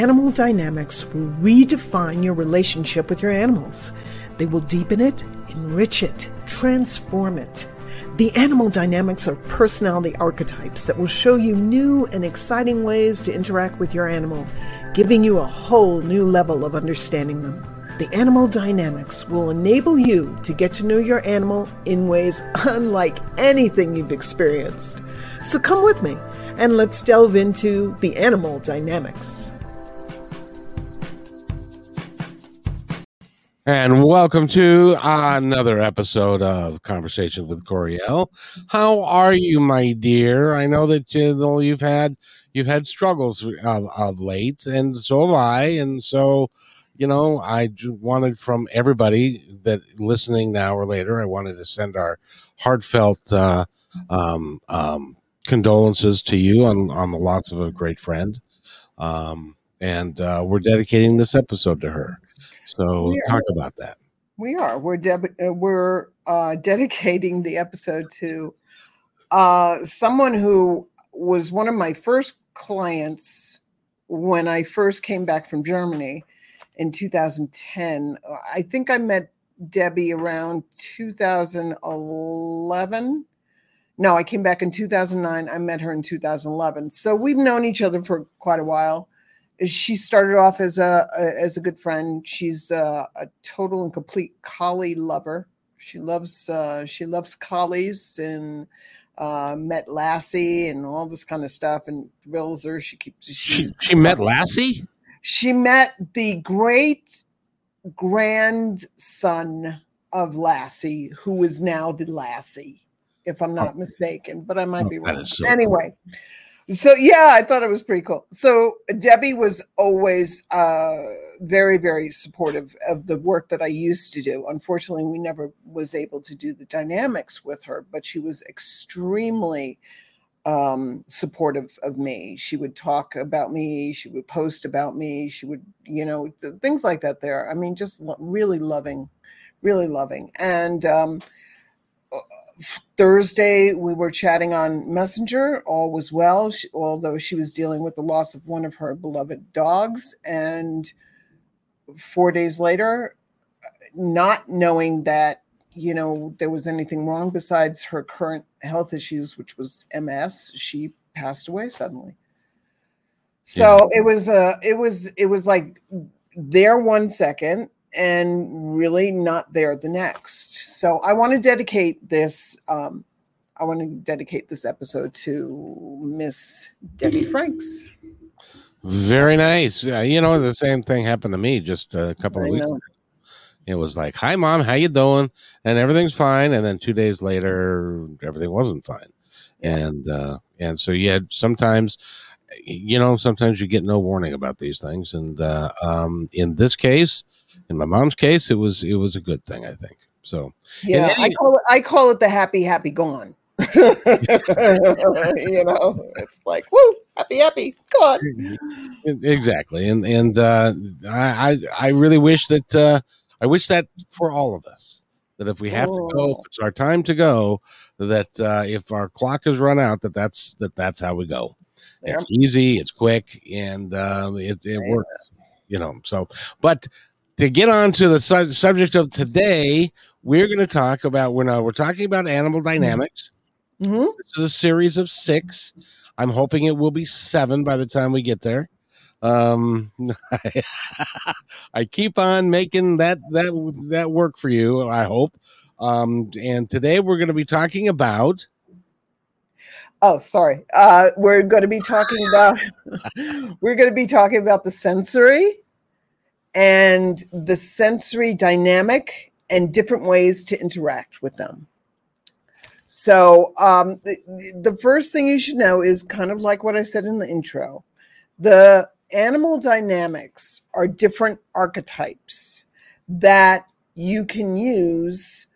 Animal Dynamics will redefine your relationship with your animals. They will deepen it, enrich it, transform it. The animal dynamics are personality archetypes that will show you new and exciting ways to interact with your animal, giving you a whole new level of understanding them. The animal dynamics will enable you to get to know your animal in ways unlike anything you've experienced. So come with me and let's delve into the animal dynamics. And welcome to another episode of Conversations with Coriel. How are you, my dear? I know that you you've had you've had struggles of, of late, and so have I. And so, you know, I wanted from everybody that listening now or later, I wanted to send our heartfelt uh, um, um, condolences to you on on the loss of a great friend. Um, and uh, we're dedicating this episode to her. So talk about that. We are. We're deb- uh, we're uh, dedicating the episode to uh, someone who was one of my first clients when I first came back from Germany in 2010. I think I met Debbie around 2011. No, I came back in 2009. I met her in 2011. So we've known each other for quite a while she started off as a, a as a good friend. She's a, a, total and complete collie lover. She loves uh, she loves collies and uh, met Lassie and all this kind of stuff and thrills her. She keeps she she met Lassie. She met the great grandson of Lassie, who is now the Lassie, if I'm not oh. mistaken, but I might oh, be wrong. So anyway, cool. So yeah, I thought it was pretty cool. So Debbie was always uh, very, very supportive of the work that I used to do. Unfortunately, we never was able to do the dynamics with her, but she was extremely um, supportive of me. She would talk about me. She would post about me. She would, you know, things like that. There, I mean, just lo- really loving, really loving, and. Um, Thursday, we were chatting on Messenger. All was well, she, although she was dealing with the loss of one of her beloved dogs. And four days later, not knowing that, you know, there was anything wrong besides her current health issues, which was MS, she passed away suddenly. So yeah. it was uh it was it was like there one second and really not there the next. So I want to dedicate this. Um, I want to dedicate this episode to Miss Debbie Franks. Very nice. Yeah, you know, the same thing happened to me just a couple I of weeks ago. It was like, "Hi, mom, how you doing?" And everything's fine. And then two days later, everything wasn't fine. And uh, and so you had sometimes, you know, sometimes you get no warning about these things. And uh, um, in this case, in my mom's case, it was it was a good thing, I think. So yeah, any, I call it I call it the happy happy gone. you know, it's like woo, happy happy gone. Exactly, and and uh, I I really wish that uh, I wish that for all of us that if we have oh. to go, if it's our time to go, that uh, if our clock has run out, that that's that that's how we go. Yeah. It's easy, it's quick, and uh, it it works. You know, so but to get on to the su- subject of today, we're going to talk about we're now we're talking about animal dynamics. Mm-hmm. This is a series of six. I'm hoping it will be seven by the time we get there. Um, I, I keep on making that that that work for you. I hope. Um, and today we're going to be talking about. Oh, sorry. Uh, we're going to be talking about. we're going to be talking about the sensory and the sensory dynamic and different ways to interact with them. So, um, the, the first thing you should know is kind of like what I said in the intro the animal dynamics are different archetypes that you can use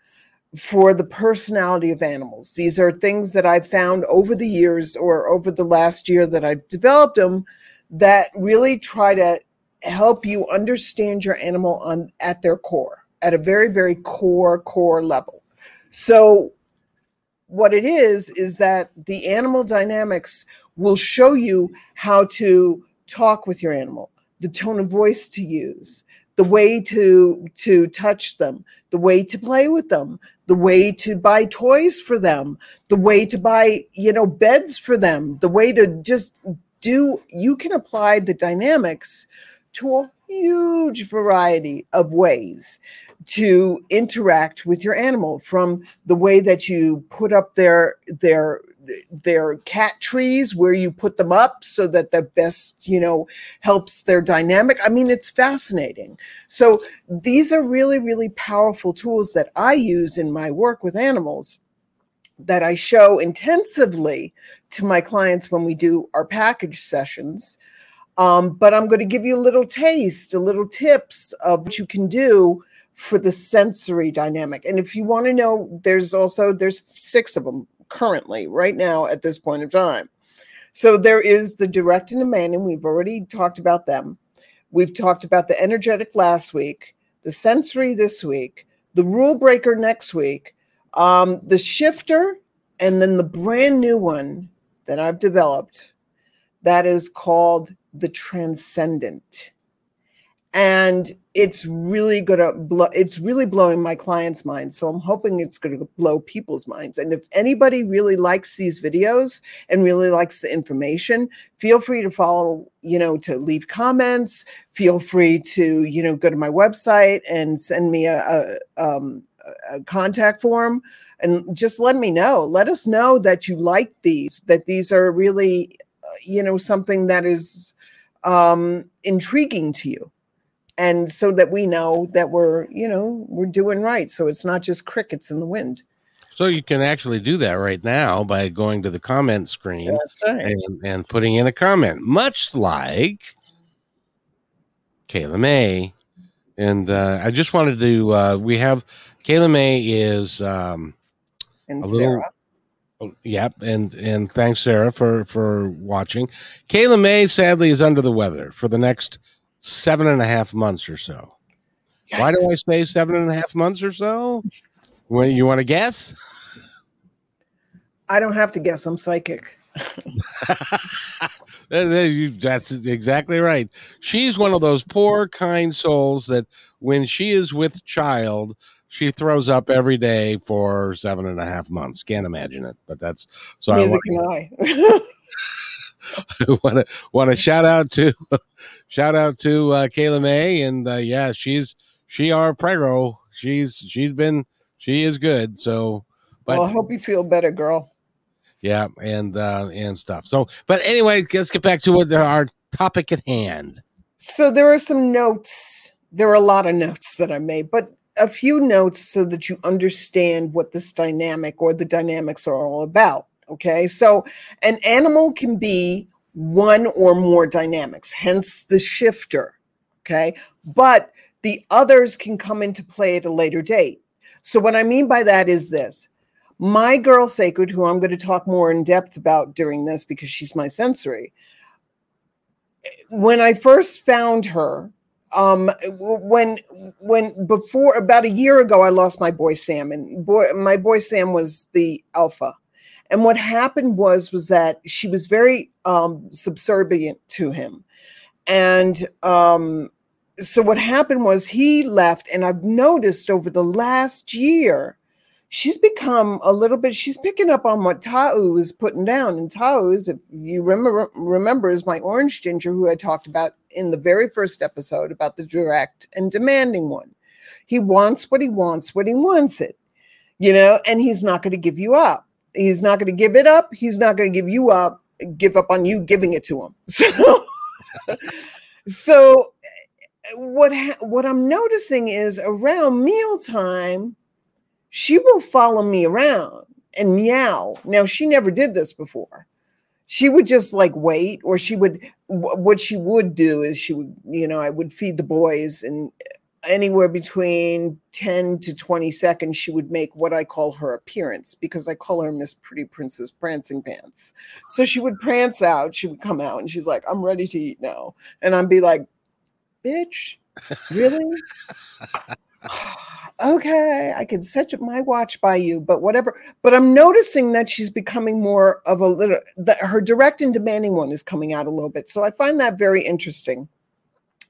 for the personality of animals. These are things that I've found over the years or over the last year that I've developed them that really try to help you understand your animal on at their core, at a very, very core, core level. So what it is is that the animal dynamics will show you how to talk with your animal. the tone of voice to use, the way to to touch them, the way to play with them, the way to buy toys for them, the way to buy, you know, beds for them, the way to just do you can apply the dynamics to a huge variety of ways to interact with your animal from the way that you put up their their their cat trees where you put them up so that the best you know helps their dynamic. I mean it's fascinating. So these are really really powerful tools that i use in my work with animals that i show intensively to my clients when we do our package sessions um, but i'm going to give you a little taste a little tips of what you can do for the sensory dynamic and if you want to know there's also there's six of them currently, right now, at this point of time. So there is the direct and demanding. We've already talked about them. We've talked about the energetic last week, the sensory this week, the rule breaker next week, um, the shifter, and then the brand new one that I've developed that is called the transcendent. And it's really gonna blow it's really blowing my clients minds. So i'm hoping it's gonna blow people's minds. And if anybody really likes these videos and really likes the information feel free to follow you know to leave comments. Feel free to you know go to my website and send me a, a, um, a contact form. And just let me know. Let us know that you like these that these are really uh, you know something that is um intriguing to you and so that we know that we're you know we're doing right so it's not just crickets in the wind so you can actually do that right now by going to the comment screen right. and, and putting in a comment much like kayla may and uh, i just wanted to uh, we have kayla may is um, and a Sarah. little Oh, yep, and and thanks Sarah for for watching. Kayla May sadly is under the weather for the next seven and a half months or so. Yikes. Why do I say seven and a half months or so? Well, you want to guess? I don't have to guess. I'm psychic. That's exactly right. She's one of those poor, kind souls that when she is with child, she throws up every day for seven and a half months. Can't imagine it, but that's so. Neither I want, can I. want to want to shout out to shout out to uh, Kayla May, and uh, yeah, she's she our prego. She's she's been she is good. So, but well, I hope you feel better, girl. Yeah, and uh, and stuff. So, but anyway, let's get back to what our topic at hand. So there are some notes. There are a lot of notes that I made, but a few notes so that you understand what this dynamic or the dynamics are all about. Okay. So an animal can be one or more dynamics, hence the shifter. Okay. But the others can come into play at a later date. So what I mean by that is this my girl sacred, who I'm going to talk more in depth about during this because she's my sensory. Eh, when I first found her, um, when when before about a year ago, I lost my boy Sam, and boy, my boy Sam was the alpha and what happened was was that she was very um, subservient to him, and um, so what happened was he left, and I've noticed over the last year, she's become a little bit. She's picking up on what Tau is putting down, and Tau is, if you remember, remember is my orange ginger who I talked about in the very first episode about the direct and demanding one. He wants what he wants when he wants it, you know, and he's not going to give you up. He's not going to give it up. He's not going to give you up, give up on you giving it to him. So, so what ha- what I'm noticing is around mealtime, she will follow me around and meow. Now she never did this before. She would just like wait, or she would. What she would do is she would, you know, I would feed the boys, and uh, anywhere between 10 to 20 seconds, she would make what I call her appearance because I call her Miss Pretty Princess Prancing Pants. So she would prance out, she would come out and she's like, I'm ready to eat now. And I'd be like, bitch, really? okay, I can set my watch by you, but whatever. But I'm noticing that she's becoming more of a little, that her direct and demanding one is coming out a little bit. So I find that very interesting.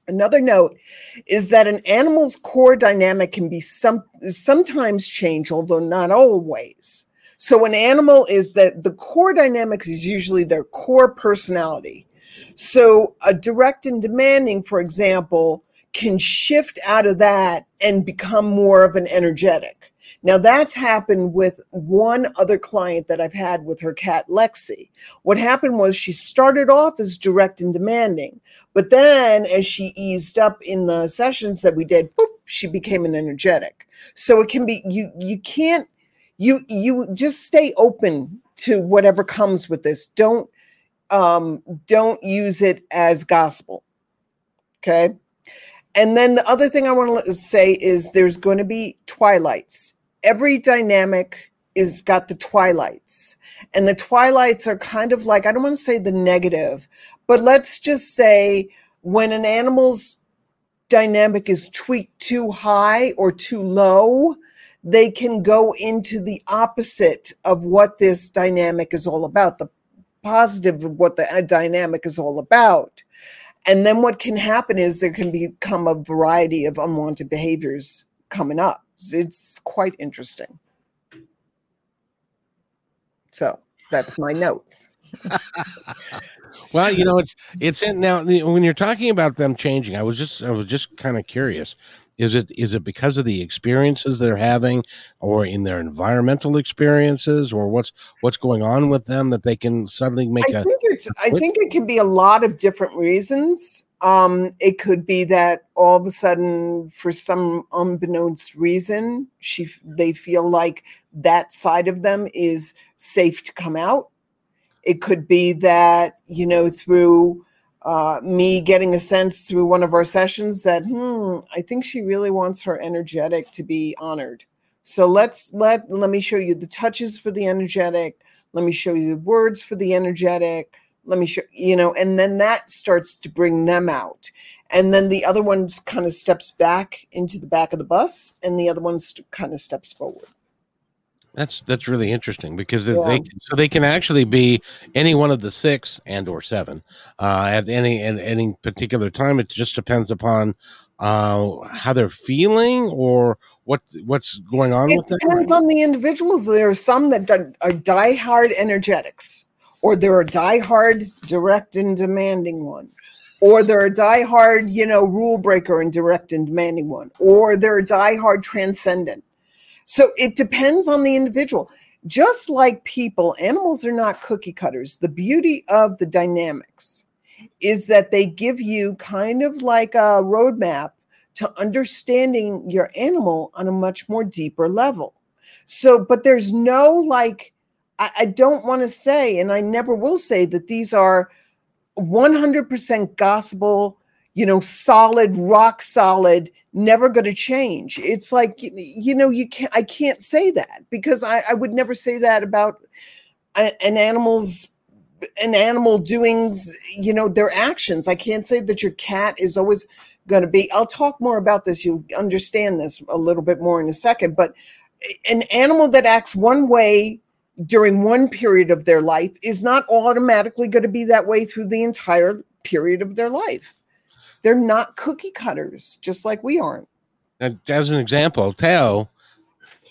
Another note is that an animal's core dynamic can be some sometimes change, although not always. So an animal is that the core dynamics is usually their core personality. So a direct and demanding, for example, can shift out of that and become more of an energetic. Now that's happened with one other client that I've had with her cat Lexi. What happened was she started off as direct and demanding, but then as she eased up in the sessions that we did, boop, she became an energetic. So it can be you you can't you you just stay open to whatever comes with this. Don't um don't use it as gospel. Okay? And then the other thing I want to say is there's going to be twilights. Every dynamic is got the twilights. And the twilights are kind of like, I don't want to say the negative, but let's just say when an animal's dynamic is tweaked too high or too low, they can go into the opposite of what this dynamic is all about, the positive of what the uh, dynamic is all about. And then what can happen is there can become a variety of unwanted behaviors coming up. It's quite interesting. So that's my notes. well, you know, it's it's in now when you're talking about them changing. I was just I was just kind of curious. Is it is it because of the experiences they're having, or in their environmental experiences, or what's what's going on with them that they can suddenly make I a? Think it's, I think it can be a lot of different reasons. Um, it could be that all of a sudden, for some unbeknownst reason, she they feel like that side of them is safe to come out. It could be that you know through uh, me getting a sense through one of our sessions that hmm i think she really wants her energetic to be honored. So let's let let me show you the touches for the energetic. Let me show you the words for the energetic. Let me show you know and then that starts to bring them out. And then the other one kind of steps back into the back of the bus and the other one kind of steps forward that's that's really interesting because yeah. they so they can actually be any one of the six and or seven uh, at any at any particular time. It just depends upon uh, how they're feeling or what what's going on it with them. It depends on the individuals. There are some that are diehard energetics, or there are a diehard direct and demanding one. Or they're a diehard, you know, rule breaker and direct and demanding one. Or they're a diehard transcendent so it depends on the individual. Just like people, animals are not cookie cutters. The beauty of the dynamics is that they give you kind of like a roadmap to understanding your animal on a much more deeper level. So, but there's no like, I, I don't want to say, and I never will say that these are 100% gospel, you know, solid, rock solid never going to change. It's like you know you can't I can't say that because I, I would never say that about an animal's an animal doing you know their actions. I can't say that your cat is always going to be. I'll talk more about this. You'll understand this a little bit more in a second. But an animal that acts one way during one period of their life is not automatically going to be that way through the entire period of their life. They're not cookie cutters, just like we aren't. as an example, Teo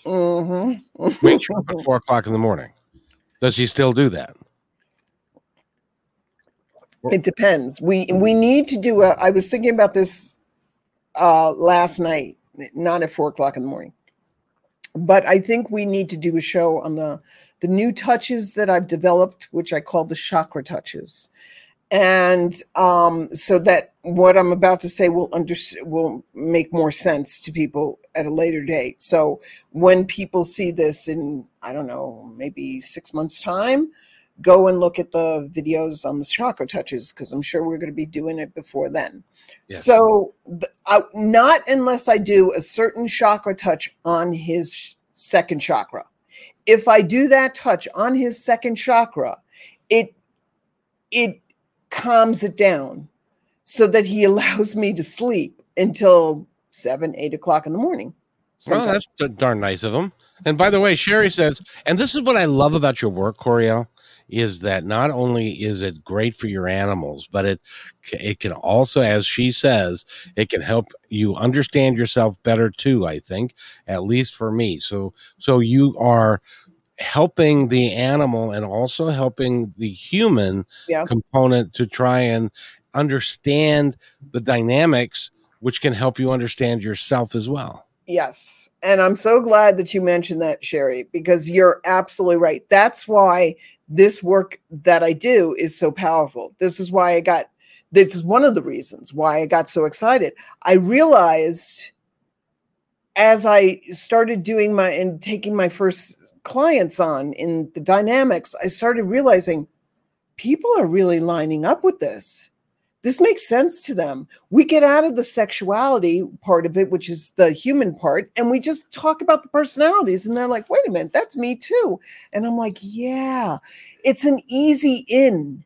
mm-hmm. wakes up at four o'clock in the morning. Does he still do that? It depends. We we need to do a. I was thinking about this uh, last night, not at four o'clock in the morning, but I think we need to do a show on the the new touches that I've developed, which I call the chakra touches and um, so that what I'm about to say will under will make more sense to people at a later date. So when people see this in I don't know maybe six months time, go and look at the videos on the chakra touches because I'm sure we're going to be doing it before then. Yes. So the, uh, not unless I do a certain chakra touch on his second chakra. If I do that touch on his second chakra, it it calms it down so that he allows me to sleep until seven, eight o'clock in the morning. Sometimes. Well, that's darn nice of him. And by the way, Sherry says, and this is what I love about your work, Coriel, is that not only is it great for your animals, but it it can also, as she says, it can help you understand yourself better too. I think, at least for me. So so you are helping the animal and also helping the human yeah. component to try and understand the dynamics which can help you understand yourself as well. Yes. And i'm so glad that you mentioned that sherry because you're absolutely right. That's why this work that i do is so powerful. This is why i got this is one of the reasons why i got so excited. I realized as i started doing my and taking my first clients on in the dynamics, I started realizing people are really lining up with this. This makes sense to them. We get out of the sexuality part of it, which is the human part, and we just talk about the personalities. And they're like, wait a minute, that's me too. And I'm like, yeah, it's an easy in.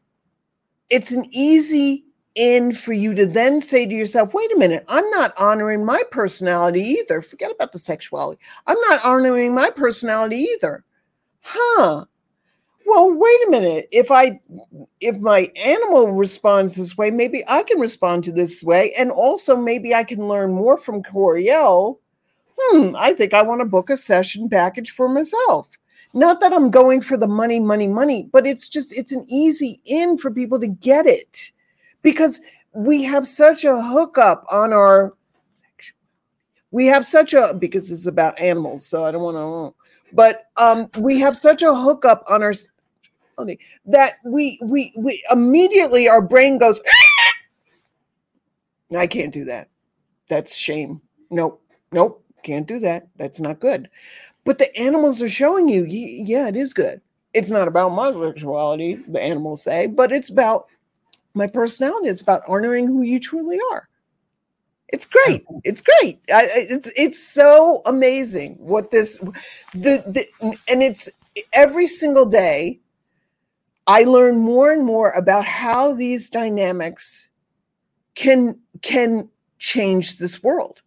It's an easy in for you to then say to yourself, wait a minute, I'm not honoring my personality either. Forget about the sexuality. I'm not honoring my personality either. Huh. Well, wait a minute. If I if my animal responds this way, maybe I can respond to this way. And also maybe I can learn more from Coriel. Hmm, I think I want to book a session package for myself. Not that I'm going for the money, money, money, but it's just it's an easy in for people to get it because we have such a hookup on our we have such a because this is about animals so i don't want to but um we have such a hookup on our that we we we immediately our brain goes i can't do that. That's shame. Nope. Nope. Can't do that. That's not good. But the animals are showing you yeah it is good. It's not about my sexuality the animals say but it's about my personality. It's about honoring who you truly are. It's great. It's great. I, it's it's so amazing what this the, the and it's every single day. I learn more and more about how these dynamics can can change this world.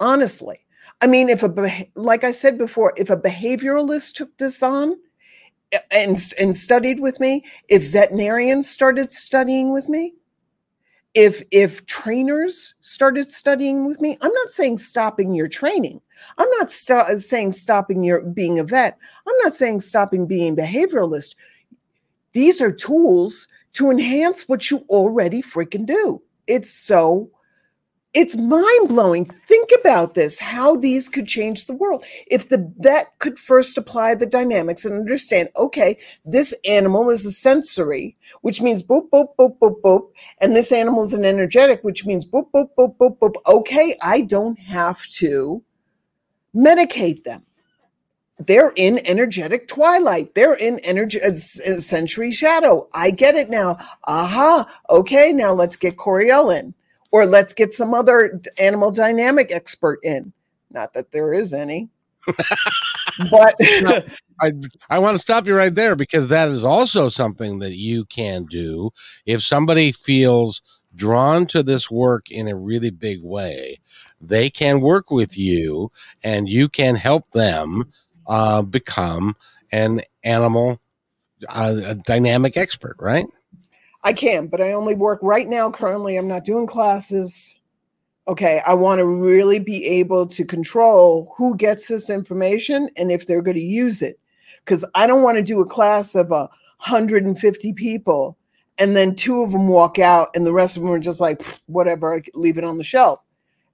Honestly, I mean, if a like I said before, if a behavioralist took this on, and, and studied with me, if veterinarians started studying with me, if if trainers started studying with me i'm not saying stopping your training. I'm not st- saying stopping your being a vet. I'm not saying stopping being behavioralist. These are tools to enhance what you already freaking do. It's so it's mind blowing. Think about this how these could change the world. If the vet could first apply the dynamics and understand, okay, this animal is a sensory, which means boop, boop, boop, boop, boop. And this animal is an energetic, which means boop, boop, boop, boop, boop. Okay, I don't have to medicate them. They're in energetic twilight. They're in energy uh, sensory shadow. I get it now. Aha. Okay, now let's get Coriel in or let's get some other animal dynamic expert in. Not that there is any. but I, I want to stop you right there because that is also something that you can do if somebody feels drawn to this work in a really big way they can work with you and you can help them uh, become an animal uh, a dynamic expert right I can, but I only work right now. Currently, I'm not doing classes. Okay, I want to really be able to control who gets this information and if they're going to use it. Because I don't want to do a class of a 150 people and then two of them walk out and the rest of them are just like, whatever, leave it on the shelf.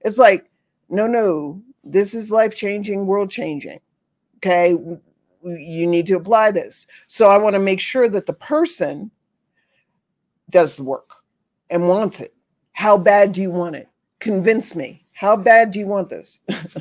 It's like, no, no, this is life changing, world changing. Okay, you need to apply this. So I want to make sure that the person does the work and wants it. How bad do you want it? Convince me. How bad do you want this?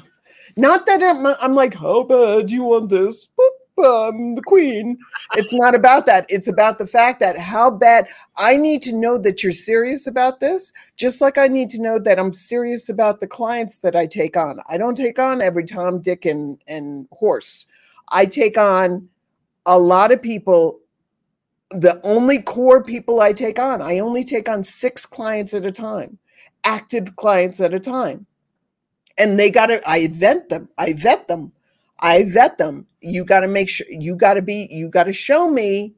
not that I'm, I'm, like, how bad do you want this? Boop, I'm the queen. It's not about that. It's about the fact that how bad I need to know that you're serious about this, just like I need to know that I'm serious about the clients that I take on. I don't take on every Tom, Dick, and, and horse. I take on a lot of people the only core people I take on, I only take on six clients at a time, active clients at a time. And they got to, I vet them, I vet them, I vet them. You got to make sure, you got to be, you got to show me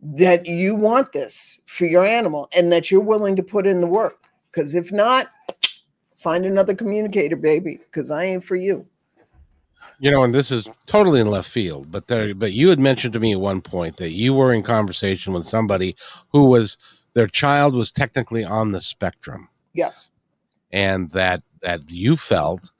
that you want this for your animal and that you're willing to put in the work. Because if not, find another communicator, baby, because I ain't for you. You know, and this is totally in left field, but there, but you had mentioned to me at one point that you were in conversation with somebody who was their child was technically on the spectrum. Yes. And that that you felt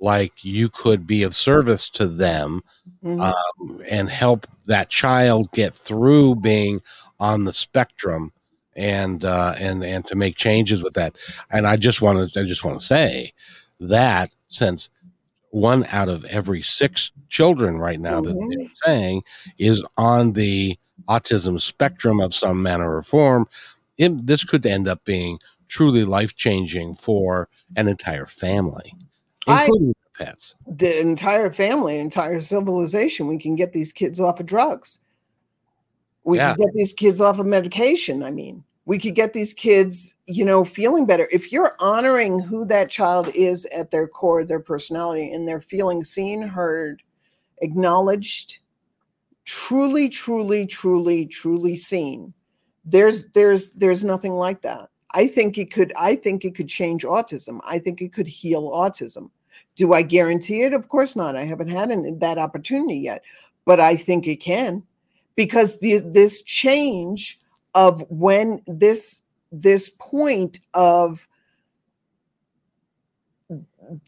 like you could be of service to them mm-hmm. um, and help that child get through being on the spectrum and uh, and and to make changes with that. And I just want to I just want to say that since one out of every six children right now mm-hmm. that they're saying is on the autism spectrum of some manner or form, it, this could end up being truly life changing for an entire family, including I, pets. The entire family, entire civilization. We can get these kids off of drugs. We yeah. can get these kids off of medication. I mean, we could get these kids, you know, feeling better. If you're honoring who that child is at their core, their personality, and they're feeling seen, heard, acknowledged, truly, truly, truly, truly seen. There's there's there's nothing like that. I think it could I think it could change autism. I think it could heal autism. Do I guarantee it? Of course not. I haven't had an, that opportunity yet, but I think it can because the, this change of when this this point of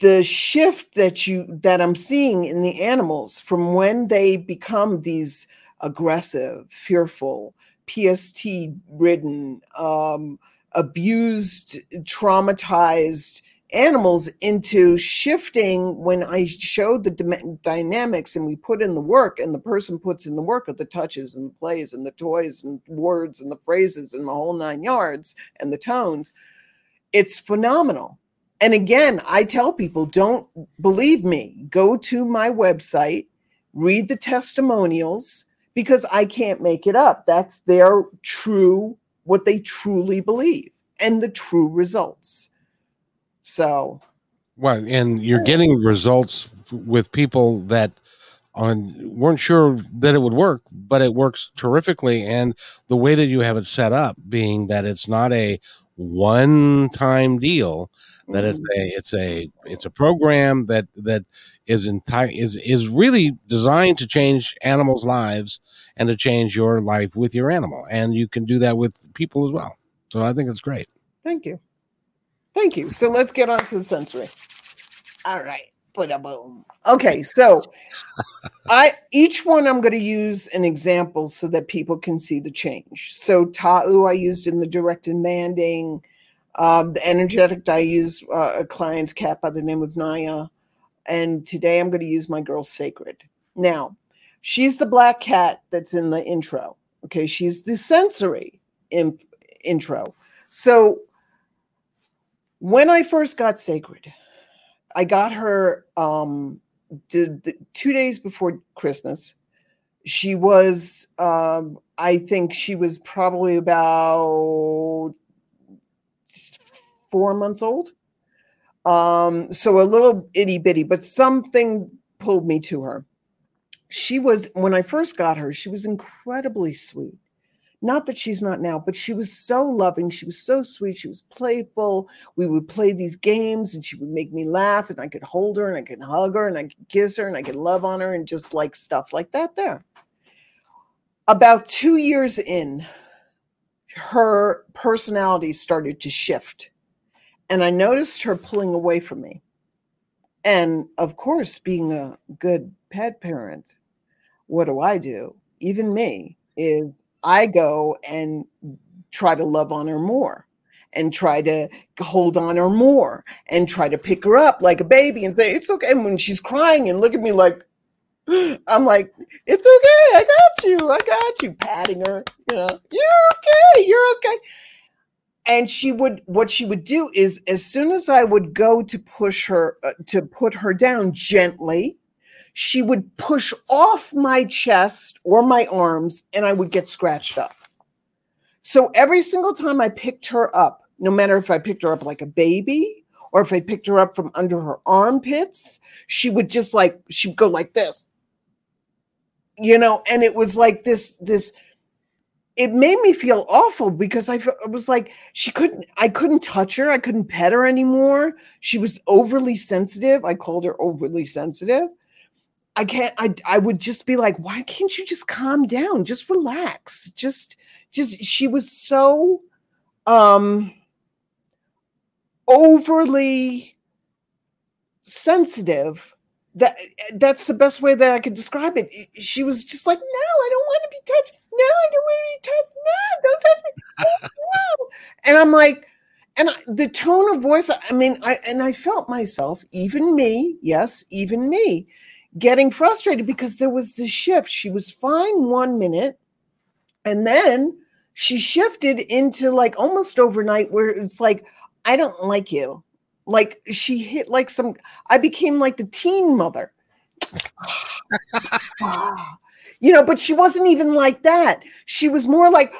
the shift that you that I'm seeing in the animals from when they become these aggressive, fearful, PST ridden, um, abused, traumatized animals into shifting when I showed the dynamics and we put in the work and the person puts in the work of the touches and the plays and the toys and words and the phrases and the whole nine yards and the tones. It's phenomenal. And again, I tell people don't believe me. Go to my website, read the testimonials because I can't make it up. That's their true, what they truly believe and the true results. So, well, and you're getting results with people that on weren't sure that it would work, but it works terrifically. And the way that you have it set up, being that it's not a one-time deal, that it's mm-hmm. a it's a it's a program that that is entire is is really designed to change animals' lives and to change your life with your animal, and you can do that with people as well. So I think it's great. Thank you. Thank you. So let's get on to the sensory. All right. Boom. Okay, so I each one I'm going to use an example so that people can see the change. So Tau I used in the direct demanding. Um, the energetic I use uh, a client's cat by the name of Naya, and today I'm going to use my girl Sacred. Now, she's the black cat that's in the intro. Okay, she's the sensory in, intro. So when I first got Sacred, I got her um, did the, two days before Christmas. She was, um, I think she was probably about four months old. Um, so a little itty bitty, but something pulled me to her. She was, when I first got her, she was incredibly sweet. Not that she's not now, but she was so loving. She was so sweet. She was playful. We would play these games and she would make me laugh, and I could hold her and I could hug her and I could kiss her and I could love on her and just like stuff like that there. About two years in, her personality started to shift. And I noticed her pulling away from me. And of course, being a good pet parent, what do I do? Even me is I go and try to love on her more and try to hold on her more and try to pick her up like a baby and say, it's okay. And when she's crying and look at me like, I'm like, it's okay. I got you. I got you. Patting her, you know, you're okay. You're okay. And she would, what she would do is, as soon as I would go to push her, uh, to put her down gently, she would push off my chest or my arms and I would get scratched up. So every single time I picked her up, no matter if I picked her up like a baby or if I picked her up from under her armpits, she would just like, she'd go like this, you know, and it was like this, this, it made me feel awful because I, was like she couldn't I couldn't touch her. I couldn't pet her anymore. She was overly sensitive. I called her overly sensitive I can't I I would just be like why can't you just calm down just relax just just she was so um overly sensitive that that's the best way that I could describe it. She was just like, "No, I don't want to be touched. No, I don't want to be touched. No, don't touch me. No." and I'm like, and I, the tone of voice. I mean, I and I felt myself, even me, yes, even me, getting frustrated because there was this shift. She was fine one minute, and then she shifted into like almost overnight, where it's like, I don't like you. Like she hit like some i became like the teen mother. You know but she wasn't even like that. She was more like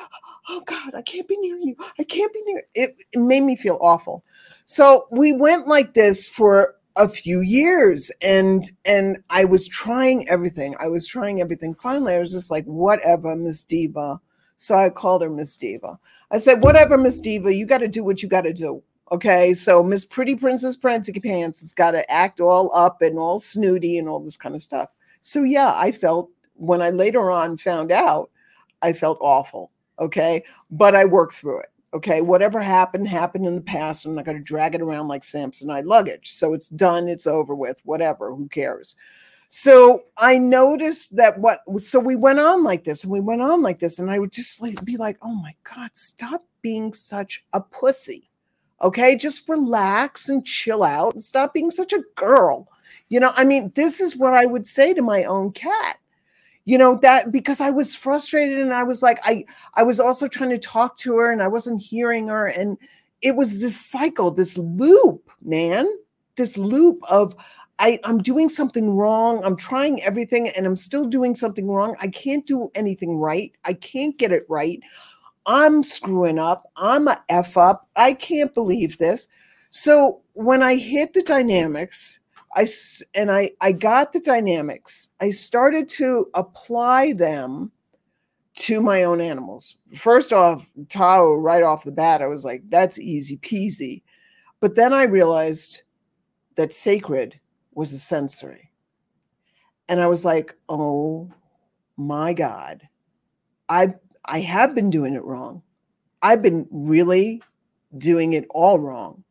oh god i can't be near you. I can't be near it, it made me feel awful. So we went like this for a few years and and i was trying everything i was trying everything finally i was just like whatever miss diva so i called her miss diva i said whatever miss diva you got to do what you got to do Okay, so Miss Pretty Princess Prancy Pants has got to act all up and all snooty and all this kind of stuff. So yeah, I felt when I later on found out, I felt awful. Okay, but I worked through it. Okay, whatever happened happened in the past. I'm not going to drag it around like Samsonite luggage. So it's done. It's over with. Whatever. Who cares? So I noticed that what. So we went on like this, and we went on like this, and I would just like be like, "Oh my God, stop being such a pussy." Okay, just relax and chill out and stop being such a girl. You know, I mean, this is what I would say to my own cat. You know, that because I was frustrated and I was like, I I was also trying to talk to her and I wasn't hearing her. And it was this cycle, this loop, man, this loop of I, I'm doing something wrong. I'm trying everything and I'm still doing something wrong. I can't do anything right. I can't get it right. I'm screwing up. I'm a F up. I can't believe this. So when I hit the dynamics, I and I I got the dynamics. I started to apply them to my own animals. First off, Tau right off the bat, I was like, that's easy peasy. But then I realized that sacred was a sensory. And I was like, oh my God. I I have been doing it wrong. I've been really doing it all wrong.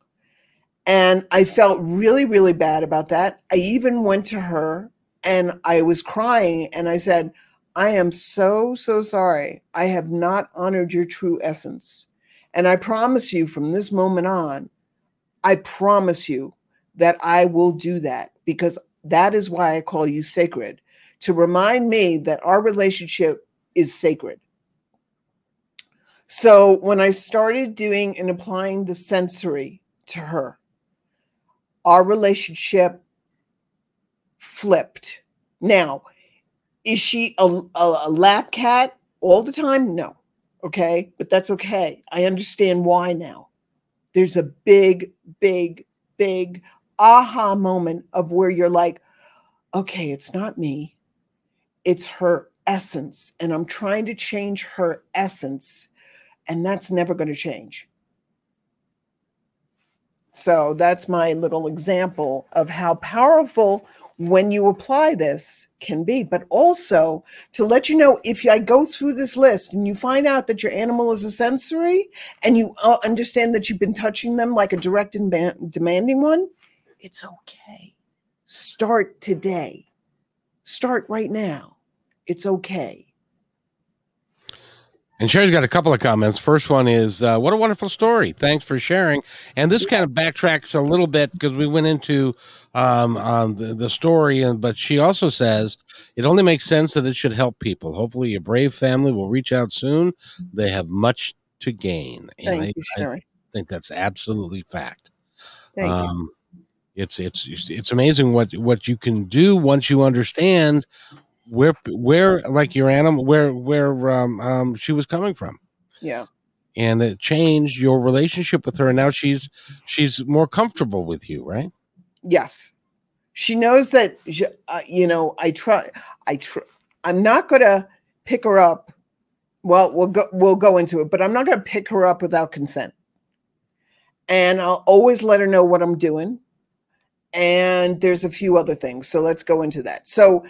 And I felt really, really bad about that. I even went to her and I was crying and I said, I am so, so sorry. I have not honored your true essence. And I promise you from this moment on, I promise you that I will do that because that is why I call you sacred to remind me that our relationship is sacred. So when I started doing and applying the sensory to her, our relationship flipped. Now, is she a, a, a lap cat all the time? No. Okay. But that's okay. I understand why now. There's a big, big, big aha moment of where you're like, okay, it's not me, it's her essence. And I'm trying to change her essence and that's never going to change. So that's my little example of how powerful when you apply this can be. But also to let you know if I go through this list and you find out that your animal is a sensory and you uh, understand that you've been touching them like a direct and demanding one, it's okay. Start today. Start right now. It's okay. And Sherry's got a couple of comments. First one is, uh, "What a wonderful story! Thanks for sharing." And this kind of backtracks a little bit because we went into um, um, the, the story, and but she also says it only makes sense that it should help people. Hopefully, your brave family will reach out soon. They have much to gain, and Thank I, you, Sherry. I think that's absolutely fact. Thank Um, it's it's it's amazing what what you can do once you understand where where like your animal where where um, um she was coming from. Yeah. and it changed your relationship with her and now she's she's more comfortable with you right Yes. She knows that, uh, you know, I try, I try, I'm not going to pick her up Well, we'll go we'll go into it, but I'm not going to pick her up without consent. And I'll always let her know what I'm doing. And there's a few other things. So let's go into that. So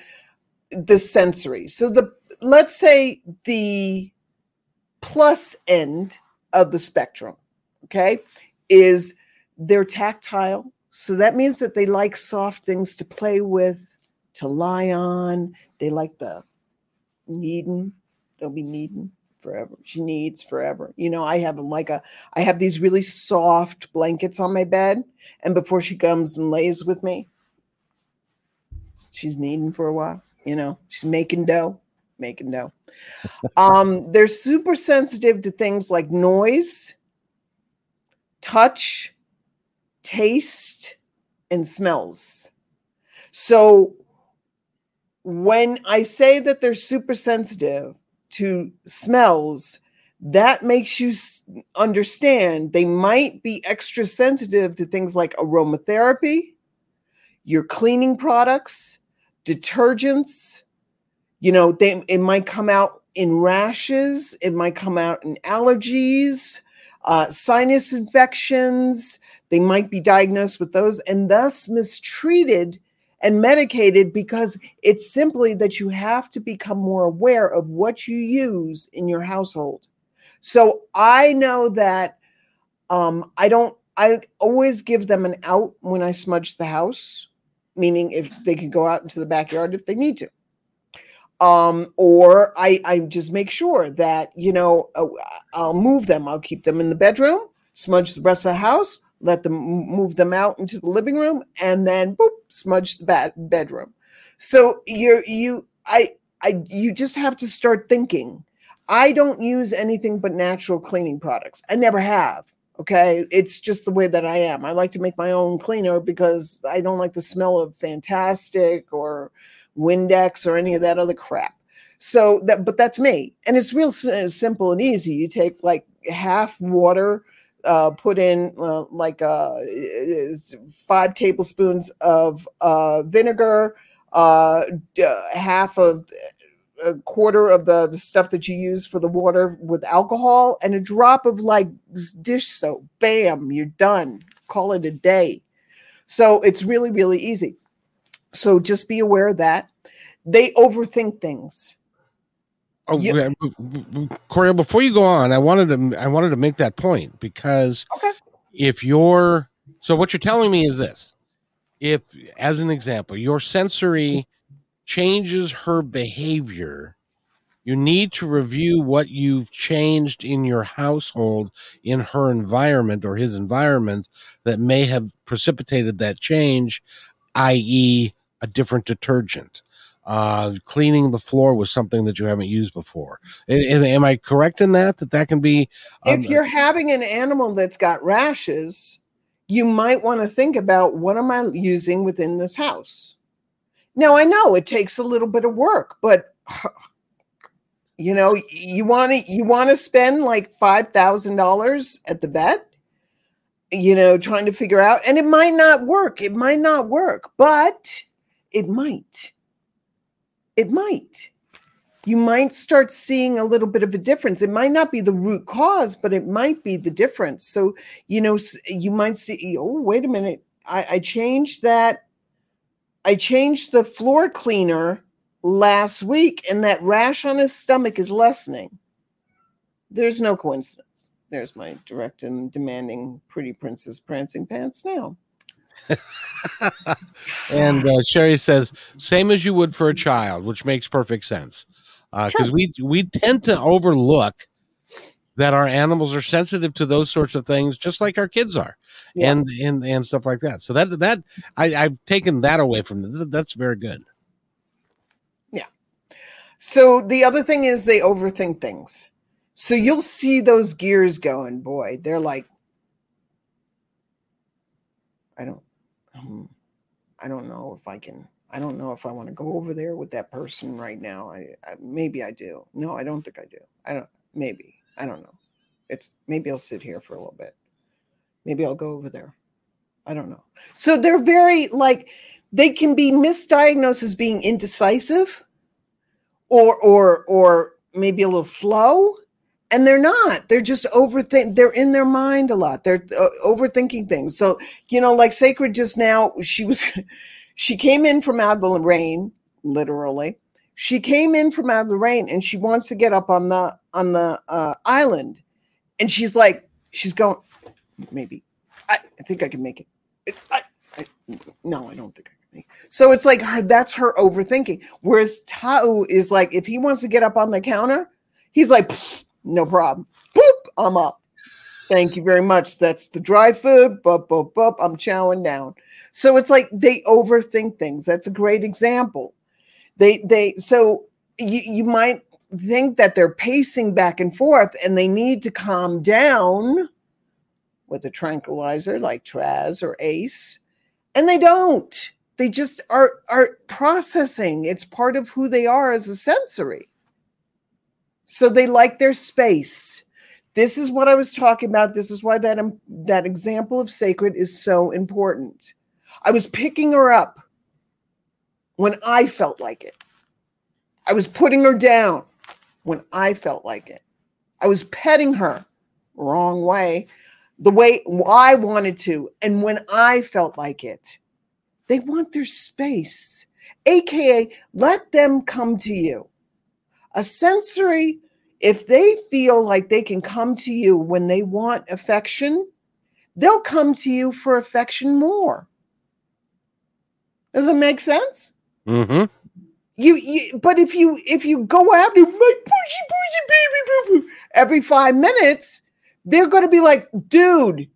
the sensory. So the let's say the plus end of the spectrum, okay, is they're tactile. So that means that they like soft things to play with, to lie on. They like the kneading. They'll be kneading forever. She kneads forever. You know, I have like a I have these really soft blankets on my bed, and before she comes and lays with me, she's kneading for a while. You know, she's making dough, making dough. um, they're super sensitive to things like noise, touch, taste, and smells. So when I say that they're super sensitive to smells, that makes you understand they might be extra sensitive to things like aromatherapy, your cleaning products, detergents. You know, they it might come out in rashes, it might come out in allergies, uh, sinus infections. They might be diagnosed with those and thus mistreated and medicated because it's simply that you have to become more aware of what you use in your household. So I know that um, I don't, I always give them an out when I smudge the house, meaning if they can go out into the backyard if they need to. Um, or I, I just make sure that, you know, uh, I'll move them. I'll keep them in the bedroom, smudge the rest of the house, let them move them out into the living room and then boop, smudge the bed- bedroom. So you're you I I you just have to start thinking. I don't use anything but natural cleaning products. I never have. Okay. It's just the way that I am. I like to make my own cleaner because I don't like the smell of Fantastik or Windex or any of that other crap. So that, but that's me. And it's real simple and easy. You take like half water, uh, put in uh, like uh, five tablespoons of uh, vinegar, uh, half of a quarter of the, the, stuff that you use for the water with alcohol, and a drop of like dish soap. Bam, you're done. Call it a day. So it's really, really easy. So just be aware of that. They overthink things. Oh, yeah. Coriel, before you go on, I wanted to I wanted to make that point because okay. if you're so what you're telling me is this. If as an example, your sensory changes her behavior, you need to review what you've changed in your household in her environment or his environment that may have precipitated that change, i.e., a different detergent uh, cleaning the floor with something that you haven't used before. And, am I correct in that? That that can be. Um, if you're having an animal that's got rashes, you might want to think about what am I using within this house. Now I know it takes a little bit of work, but you know you want to you want to spend like five thousand dollars at the vet you know trying to figure out and it might not work it might not work but it might it might. You might start seeing a little bit of a difference. It might not be the root cause, but it might be the difference. So, you know, you might see, oh, wait a minute. I, I changed that. I changed the floor cleaner last week, and that rash on his stomach is lessening. There's no coincidence. There's my direct and demanding pretty princess prancing pants now. and uh, Sherry says, same as you would for a child, which makes perfect sense. Because uh, sure. we we tend to overlook that our animals are sensitive to those sorts of things, just like our kids are, yeah. and and and stuff like that. So that that I, I've taken that away from them. That's very good. Yeah. So the other thing is they overthink things. So you'll see those gears going, boy. They're like, I don't um, I don't know if I can. I don't know if I want to go over there with that person right now. I, I maybe I do. No, I don't think I do. I don't. Maybe I don't know. It's maybe I'll sit here for a little bit. Maybe I'll go over there. I don't know. So they're very like they can be misdiagnosed as being indecisive or or or maybe a little slow and they're not they're just overthink they're in their mind a lot they're uh, overthinking things so you know like sacred just now she was she came in from out of the rain literally she came in from out of the rain and she wants to get up on the on the uh, island and she's like she's going maybe i, I think i can make it, I, I, no i don't think i can make it so it's like her that's her overthinking whereas tau is like if he wants to get up on the counter he's like no problem. Boop, I'm up. Thank you very much. That's the dry food. Boop, boop, boop. I'm chowing down. So it's like they overthink things. That's a great example. They they so you, you might think that they're pacing back and forth and they need to calm down with a tranquilizer like Traz or Ace, and they don't. They just are are processing. It's part of who they are as a sensory. So they like their space. This is what I was talking about. This is why that um, that example of sacred is so important. I was picking her up when I felt like it. I was putting her down when I felt like it. I was petting her wrong way, the way I wanted to, and when I felt like it. They want their space, aka let them come to you. A sensory, if they feel like they can come to you when they want affection, they'll come to you for affection more. Does it make sense? Mm-hmm. You, you, but if you if you go after my pushy pushy baby boo boo every five minutes, they're going to be like, dude,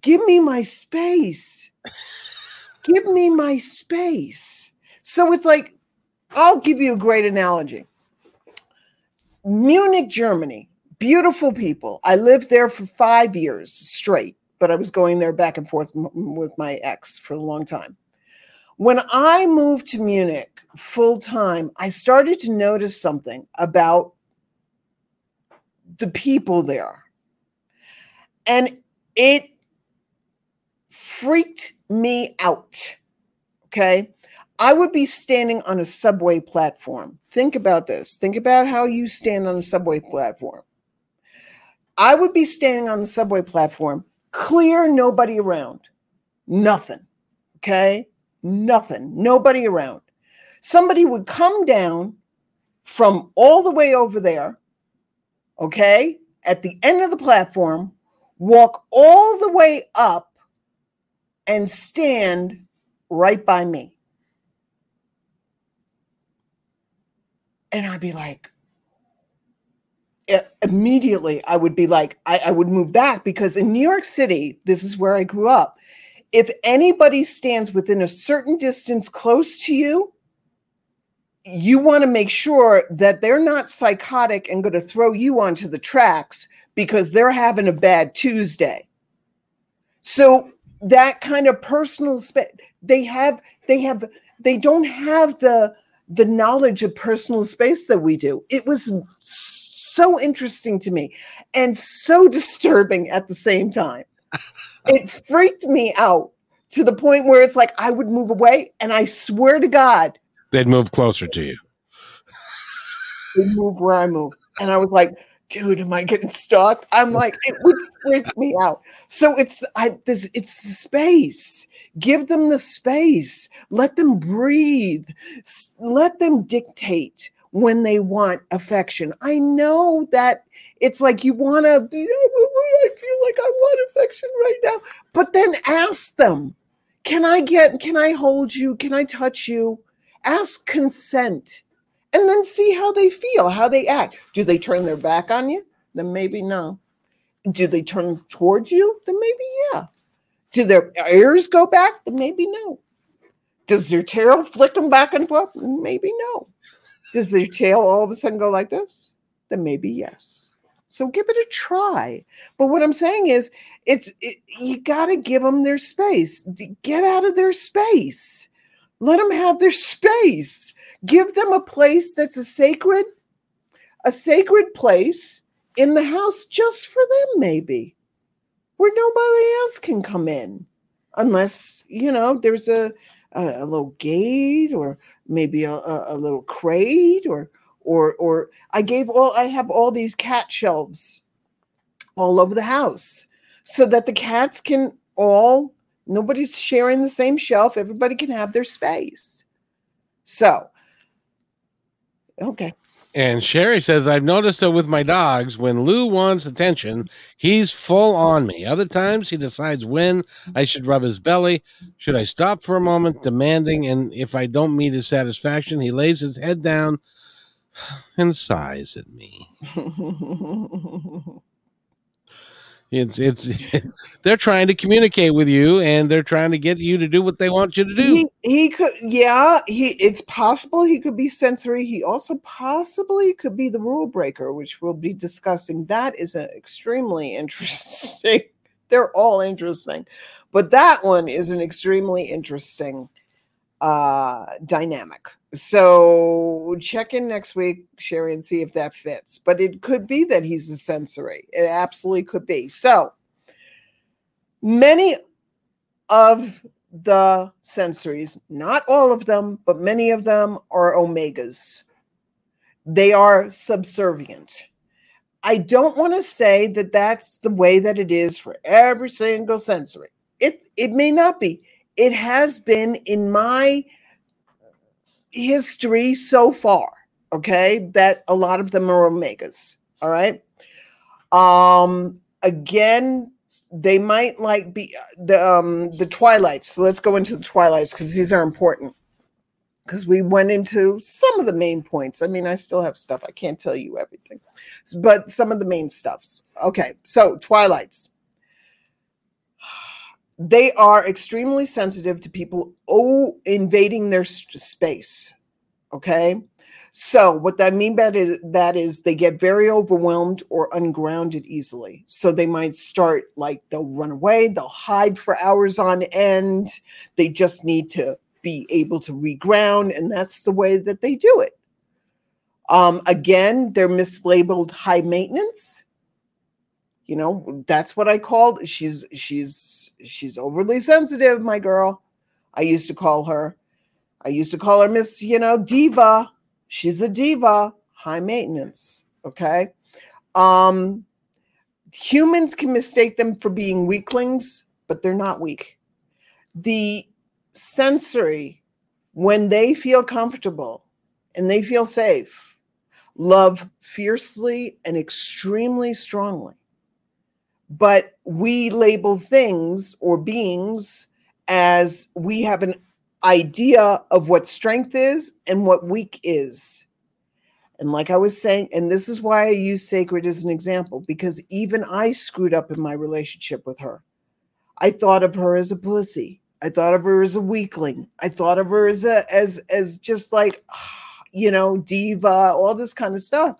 give me my space. give me my space. So it's like, I'll give you a great analogy. Munich, Germany, beautiful people. I lived there for five years straight, but I was going there back and forth with my ex for a long time. When I moved to Munich full time, I started to notice something about the people there. And it freaked me out. Okay. I would be standing on a subway platform. Think about this. Think about how you stand on a subway platform. I would be standing on the subway platform, clear, nobody around, nothing. Okay. Nothing, nobody around. Somebody would come down from all the way over there, okay, at the end of the platform, walk all the way up and stand right by me. and I'd be like, immediately I would be like, I, I, would move back because in New York City, this is where I grew up. If anybody stands within a certain distance close to you, you want to make sure that they're not psychotic and going to throw you onto the tracks because they're having a bad Tuesday. So that kind of personal space, they have, they have, they don't have the the knowledge of personal space that we do. It was so interesting to me and so disturbing at the same time. It freaked me out to the point where it's like I would move away, and I swear to God, they'd move closer to you. They move where I move, and I was like, dude, am I getting stalked? I'm like, it would freak me out. So it's I this it's the space. Give them the space. Let them breathe. Let them dictate when they want affection. I know that it's like you want oh, to, I feel like I want affection right now. But then ask them, can I get, can I hold you? Can I touch you? Ask consent and then see how they feel, how they act. Do they turn their back on you? Then maybe no. Do they turn towards you? Then maybe yeah. Do their ears go back? Then maybe no. Does their tail flick them back and forth? Maybe no. Does their tail all of a sudden go like this? Then maybe yes. So give it a try. But what I'm saying is, it's it, you got to give them their space. Get out of their space. Let them have their space give them a place that's a sacred a sacred place in the house just for them maybe where nobody else can come in unless you know there's a a, a little gate or maybe a, a, a little crate or or or I gave all I have all these cat shelves all over the house so that the cats can all nobody's sharing the same shelf everybody can have their space so okay and Sherry says, I've noticed that with my dogs, when Lou wants attention, he's full on me. Other times, he decides when I should rub his belly. Should I stop for a moment, demanding? And if I don't meet his satisfaction, he lays his head down and sighs at me. It's it's they're trying to communicate with you and they're trying to get you to do what they want you to do. He, he could yeah, he it's possible he could be sensory. He also possibly could be the rule breaker, which we'll be discussing. That is an extremely interesting. they're all interesting. But that one is an extremely interesting uh dynamic. So check in next week, Sherry, and see if that fits. But it could be that he's a sensory. It absolutely could be. So many of the sensories, not all of them, but many of them are omegas. They are subservient. I don't want to say that that's the way that it is for every single sensory. It it may not be. It has been in my history so far, okay, that a lot of them are omegas. All right. Um, again, they might like be the um the twilights. So let's go into the twilights because these are important. Because we went into some of the main points. I mean, I still have stuff. I can't tell you everything, but some of the main stuffs. Okay, so twilights they are extremely sensitive to people oh invading their space okay? So what that mean by is that is they get very overwhelmed or ungrounded easily. So they might start like they'll run away they'll hide for hours on end they just need to be able to reground and that's the way that they do it. Um, again they're mislabeled high maintenance you know that's what i called she's she's she's overly sensitive my girl. I used to call her i used to call her miss you know diva. She's a diva. High maintenance okay? Um humans can mistake them for being weaklings but they're not weak. The sensory when they feel comfortable and they feel safe love fiercely and extremely strongly but we label things or beings as we have an idea of what strength is and what weak is. And like I was saying, and this is why I use sacred as an example, because even I screwed up in my relationship with her. I thought of her as a pussy. I thought of her as a weakling. I thought of her as a as as just like you know, diva, all this kind of stuff.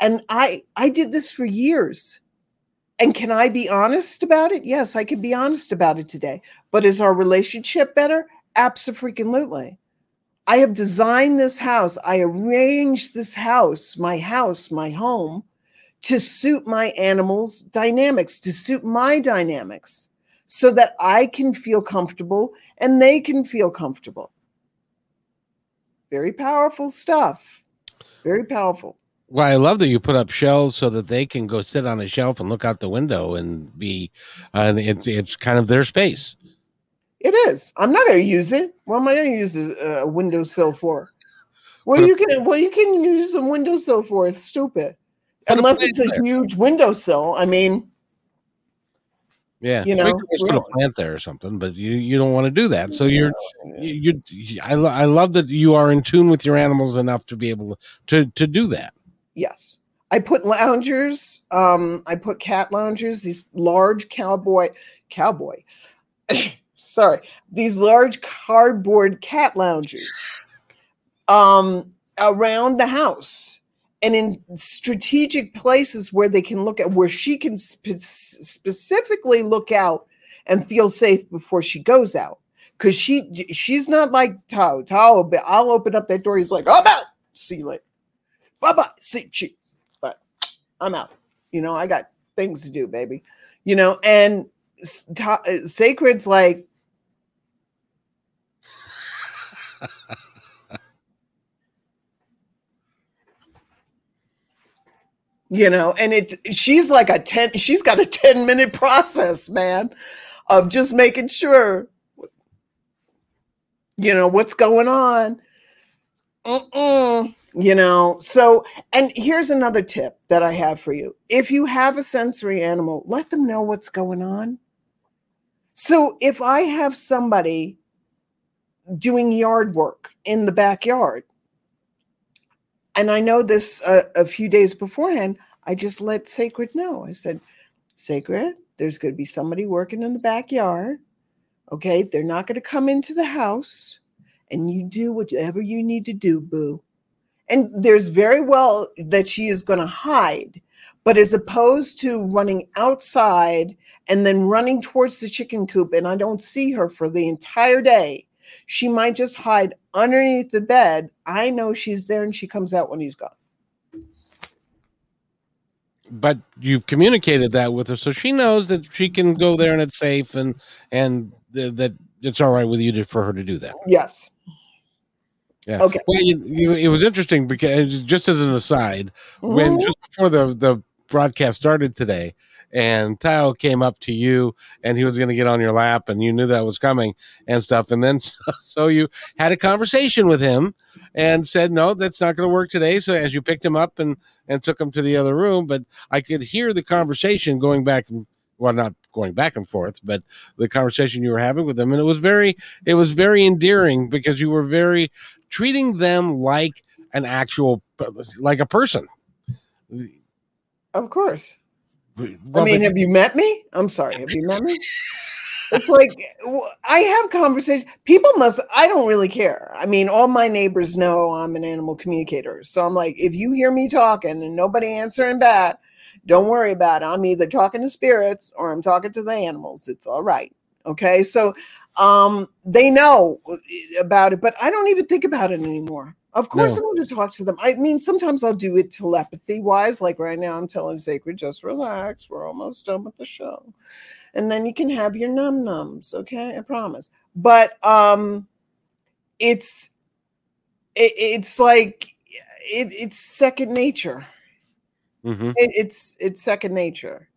And I I did this for years. And can I be honest about it? Yes, I can be honest about it today. But is our relationship better? Absolutely. I have designed this house. I arranged this house, my house, my home, to suit my animals' dynamics, to suit my dynamics, so that I can feel comfortable and they can feel comfortable. Very powerful stuff. Very powerful. Well, I love that you put up shelves so that they can go sit on a shelf and look out the window and be, uh, and it's it's kind of their space. It is. I'm not going to use it. What am I going to use a, a windowsill for? Well, you can. Well, you can use a windowsill for. It's stupid, unless it's a there. huge windowsill. I mean, yeah, you know, just put a plant there or something, but you you don't want to do that. So you're you, you I I love that you are in tune with your animals enough to be able to to do that. Yes. I put loungers. Um, I put cat loungers, these large cowboy, cowboy, sorry, these large cardboard cat loungers um, around the house and in strategic places where they can look at, where she can spe- specifically look out and feel safe before she goes out. Cause she she's not like Tau. Tau, but I'll open up that door. He's like, oh, no, see you later bye bye, see cheese. But I'm out. You know, I got things to do, baby. You know, and sacred's like, you know and it she's like a 10 she's got a 10 minute process man of just making sure you know what's going on Mm-mm. You know so and here's another tip that i have for you if you have a sensory animal let them know what's going on so if i have somebody doing yard work in the backyard and I know this uh, a few days beforehand, I just let Sacred know. I said, Sacred, there's going to be somebody working in the backyard. Okay. They're not going to come into the house and you do whatever you need to do, boo. And there's very well that she is going to hide, but as opposed to running outside and then running towards the chicken coop, and I don't see her for the entire day, she might just hide underneath the bed. I know she's there and she comes out when he's gone. But you've communicated that with her, so she knows that she can go there and it's safe, and and th- that it's all right with you to, for her to do that. Yes. Yeah. Okay. Well, you, you, it was interesting because just as an aside, mm-hmm. when just before the the broadcast started today, and Tau came up to you and he was going to get on your lap and you knew that was coming and stuff. And then so, so you had a conversation with him and said, no, that's not going to work today. So as you picked him up and, and took him to the other room, but I could hear the conversation going back and well, not going back and forth, but the conversation you were having with them. And it was very, it was very endearing because you were very treating them like an actual, like a person. Of course. Well, I mean, have you met me? I'm sorry. Have you met me? it's like I have conversations. People must. I don't really care. I mean, all my neighbors know I'm an animal communicator. So I'm like, if you hear me talking and nobody answering back, don't worry about it. I'm either talking to spirits or I'm talking to the animals. It's all right. Okay. So um, they know about it, but I don't even think about it anymore. Of course, no. I want to talk to them. I mean, sometimes I'll do it telepathy wise. Like right now, I'm telling Sacred, just relax. We're almost done with the show. And then you can have your num nums. Okay. I promise. But um, it's, it, it's like, it, it's second nature. Mm-hmm. It, it's, it's second nature.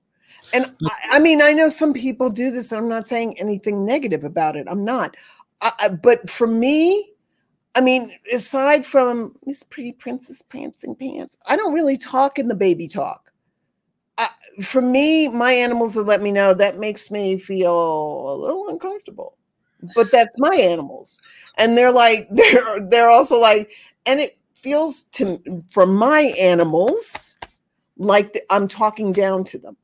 And mm. I, I, mean, I know some people do this. I'm not saying anything negative about it. I'm not. I, but for me, I mean, aside from Miss Pretty Princess Prancing Pants, I don't really talk in the baby talk. I, for me, my animals will let me know that makes me feel a little uncomfortable. But that's my animals, and they're like they're they're also like, and it feels to for my animals like I'm talking down to them.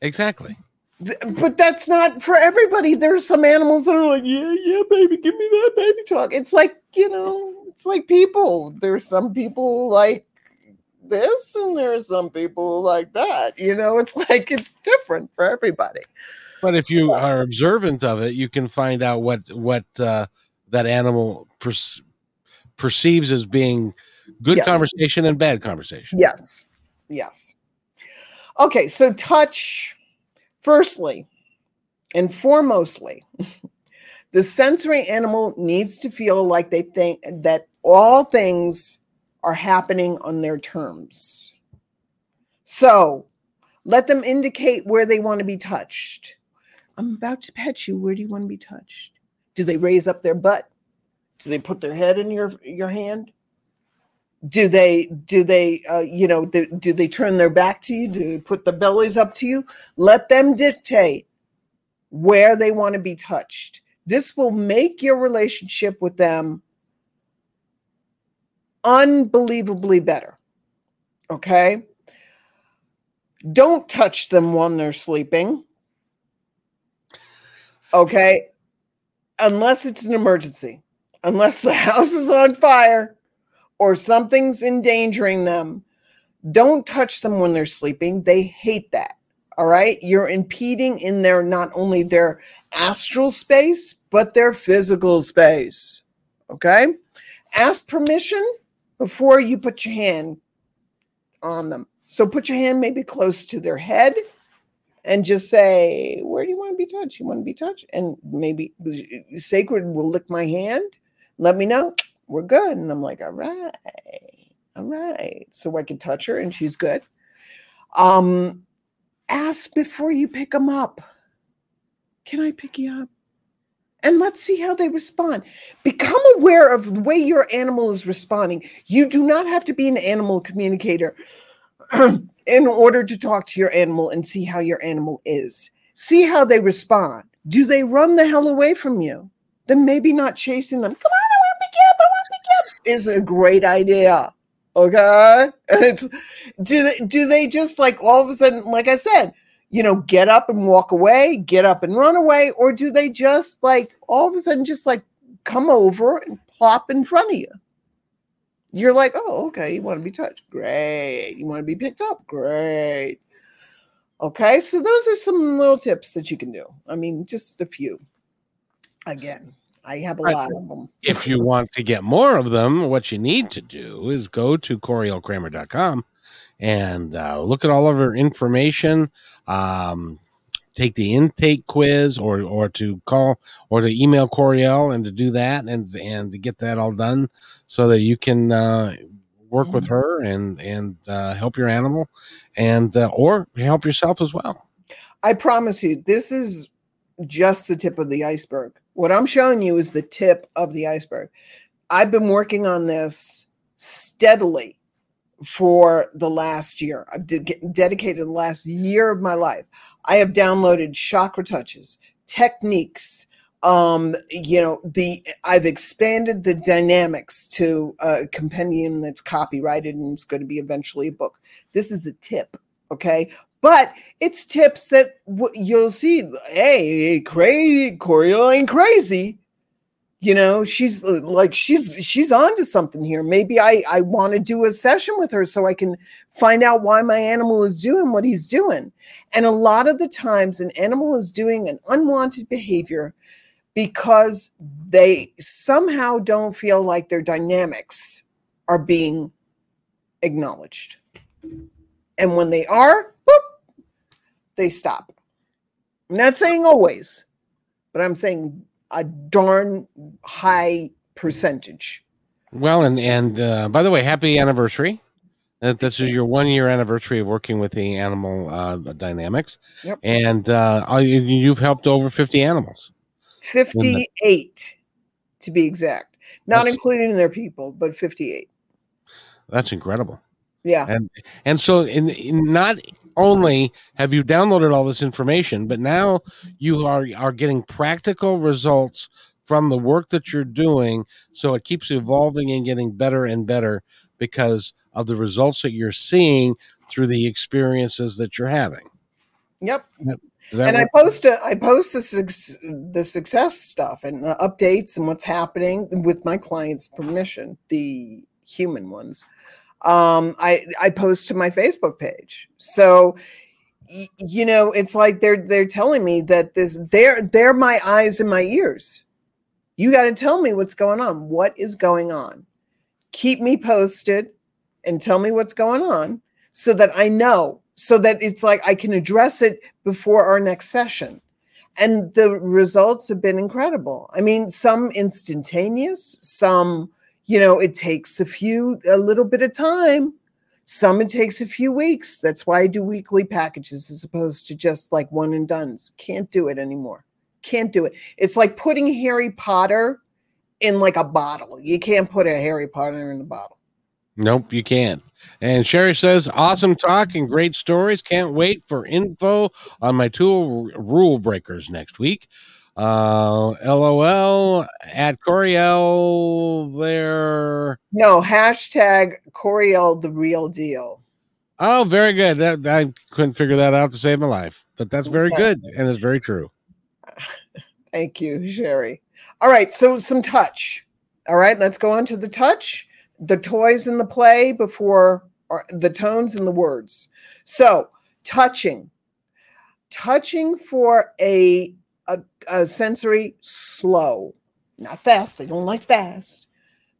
Exactly but that's not for everybody. There's some animals that are like, yeah, yeah, baby, give me that baby talk. It's like, you know, it's like people. There's some people like this, and there's some people like that. You know, it's like it's different for everybody. But if you are observant of it, you can find out what what uh, that animal per- perceives as being good yes. conversation and bad conversation. Yes, yes. Okay, so touch Firstly, and foremostly, the sensory animal needs to feel like they think that all things are happening on their terms. So let them indicate where they want to be touched. I'm about to pet you. Where do you want to be touched? Do they raise up their butt? Do they put their head in your, your hand? Do they do they uh, you know do, do they turn their back to you? Do they put the bellies up to you? Let them dictate where they want to be touched. This will make your relationship with them unbelievably better okay? Don't touch them when they're sleeping okay? Unless it's an emergency unless the house is on fire or something's endangering them, don't touch them when they're sleeping. They hate that. All right. You're impeding in their not only their astral space, but their physical space. Okay. Ask permission before you put your hand on them. So put your hand maybe close to their head and just say, Where do you want to be touched? You want to be touched? And maybe uh, sacred will lick my hand. Let me know we're good. And I'm like, all right, all right. So I can touch her and she's good. Um, ask before you pick them up. Can I pick you up? And let's see how they respond. Become aware of the way your animal is responding. You do not have to be an animal communicator in order to talk to your animal and see how your animal is. See how they respond. Do they run the hell away from you? Then maybe not chasing them. Come on, I want to pick you up. I want to pick you up is a great idea. Okay. And it's do they do they just like all of a sudden, like I said, you know, get up and walk away, get up and run away, or do they just like all of a sudden just like come over and plop in front of you? You're like, oh, okay, you want to be touched. Great. You want to be picked up. Great. Okay, so those are some little tips that you can do. I mean, just a few. Again, I have a lot of them. If you want to get more of them, what you need to do is go to CorielKramer.com and uh, look at all of her information. Um, take the intake quiz or or to call or to email Coriel and to do that and and to get that all done so that you can uh, work mm-hmm. with her and and uh, help your animal and uh, or help yourself as well. I promise you, this is just the tip of the iceberg. What I'm showing you is the tip of the iceberg. I've been working on this steadily for the last year. I've de- dedicated the last year of my life. I have downloaded chakra touches, techniques, um you know the i've expanded the dynamics to a compendium that's copyrighted and it's going to be eventually a book this is a tip okay but it's tips that w- you'll see hey crazy coriel ain't crazy. You know she's like she's she's onto something here. Maybe i i want to do a session with her so i can find out why my animal is doing what he's doing. And a lot of the times an animal is doing an unwanted behavior because they somehow don't feel like their dynamics are being acknowledged. And when they are they stop i'm not saying always but i'm saying a darn high percentage. Well, and and uh, by the way, happy anniversary! This is your one year anniversary of working with the animal uh, dynamics, yep. and uh, you've helped over fifty animals. Fifty-eight, to be exact, not that's, including their people, but fifty-eight. That's incredible. Yeah, and and so in, in not only have you downloaded all this information, but now you are are getting practical results from the work that you're doing. So it keeps evolving and getting better and better because of the results that you're seeing through the experiences that you're having. Yep. And I post a, I post the, the success stuff and the updates and what's happening with my clients' permission, the human ones um, I I post to my Facebook page. So you know, it's like they're they're telling me that this they're they're my eyes and my ears. You got to tell me what's going on. What is going on? Keep me posted and tell me what's going on so that I know, so that it's like I can address it before our next session. And the results have been incredible. I mean, some instantaneous, some you know, it takes a few, a little bit of time. Some it takes a few weeks. That's why I do weekly packages as opposed to just like one and done's. Can't do it anymore. Can't do it. It's like putting Harry Potter in like a bottle. You can't put a Harry Potter in a bottle. Nope, you can't. And Sherry says, awesome talk and great stories. Can't wait for info on my tool rule breakers next week. Uh, LOL at Coriel there. No, hashtag Coriel the real deal. Oh, very good. That, I couldn't figure that out to save my life, but that's very good and it's very true. Thank you, Sherry. All right, so some touch. All right, let's go on to the touch, the toys and the play before or the tones and the words. So, touching. Touching for a a, a sensory slow, not fast. They don't like fast.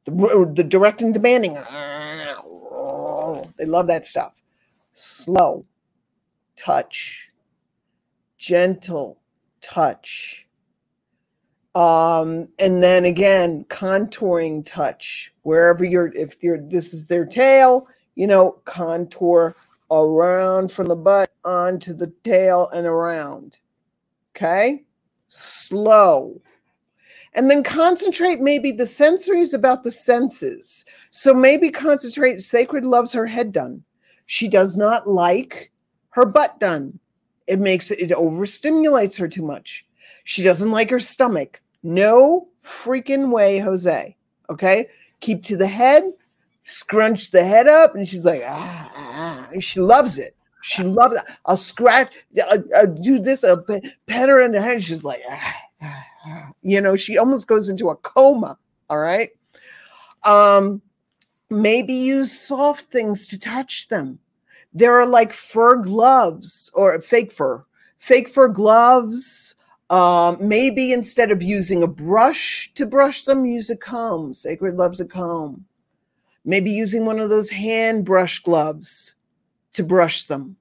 The, the direct and demanding. They love that stuff. Slow touch, gentle touch. Um, and then again, contouring touch. Wherever you're, if you're, this is their tail, you know, contour around from the butt onto the tail and around. Okay? Slow. And then concentrate maybe the sensories about the senses. So maybe concentrate. Sacred loves her head done. She does not like her butt done. It makes it, it overstimulates her too much. She doesn't like her stomach. No freaking way, Jose. Okay? Keep to the head, scrunch the head up, and she's like, ah, ah. She loves it. She loves it. I'll scratch, I'll, I'll do this, I'll pet her in the head. She's like, ah, ah, ah. you know, she almost goes into a coma. All right. Um, maybe use soft things to touch them. There are like fur gloves or fake fur, fake fur gloves. Um, maybe instead of using a brush to brush them, use a comb. Sacred loves a comb. Maybe using one of those hand brush gloves to brush them.